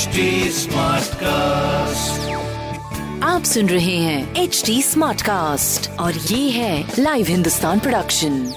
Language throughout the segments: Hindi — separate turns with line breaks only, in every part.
HD cast
आप सुन रहे हैं एच डी स्मार्ट कास्ट और ये है लाइव हिंदुस्तान प्रोडक्शन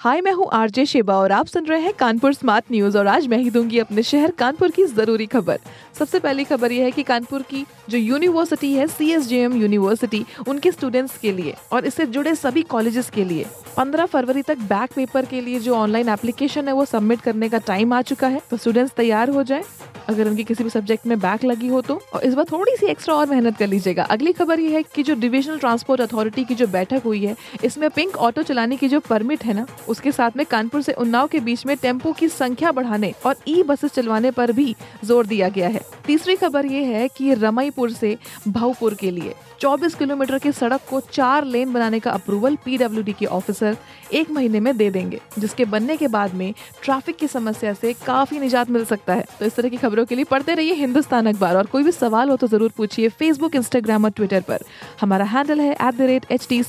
हाय मैं हूँ आरजे शेबा और आप सुन रहे हैं कानपुर स्मार्ट न्यूज़ और आज मैं ही दूँगी अपने शहर कानपुर की ज़रूरी खबर। सबसे पहली खबर यह है कि कानपुर की जो यूनिवर्सिटी है C S J M university उनके स्टूडेंट्स के लिए और इससे जुड़े सभी कॉलेजेस के लिए। 15 फरवरी तक बैक पेपर के लिए जो ऑनलाइन एप्लीकेशन है वो सबमिट करने का टाइम आ चुका है। तो स्टूडेंट्स तैयार हो जाए। अगर उनकी किसी भी सब्जेक्ट में बैक लगी हो तो और इस बार थोड़ी सी एक्स्ट्रा और मेहनत कर लीजिएगा। अगली खबर ये है कि जो डिविजनल ट्रांसपोर्ट अथॉरिटी की जो बैठक हुई है, इसमें पिंक ऑटो चलाने की जो परमिट है ना, उसके साथ में कानपुर से उन्नाव के बीच में टेंपो की संख्या बढ़ाने और ई बसेस चलवाने पर भी ज़ोर दिया गया है। तीसरी खबर ये है कि रमईपुर से भाऊपुर के लिए 24 किलोमीटर की सड़क को चार लेन बनाने का अप्रूवल पीडब्ल्यूडी के ऑफिसर एक महीने में दे देंगे, जिसके बनने के बाद में ट्रैफ़िक की समस्या से काफ़ी निजात मिल सकता है। तो इस तरह की खबरों के लिए पढ़ते रहिए हिंदुस्तान अखबार। और कोई भी सवाल हो तो ज़रूर पूछिए फेसबुक इंस्टाग्राम और ट्विटर पर। हमारा हैंडल है at the rate H T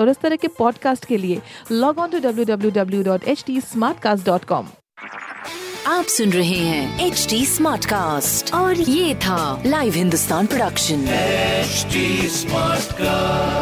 और इस तरह के पॉडकास्ट के लिए log on to W W W dot H T dot com
आप सुन रहे हैं एच डी स्मार्ट कास्ट और ये था live Hindustan production
HD Smartcast.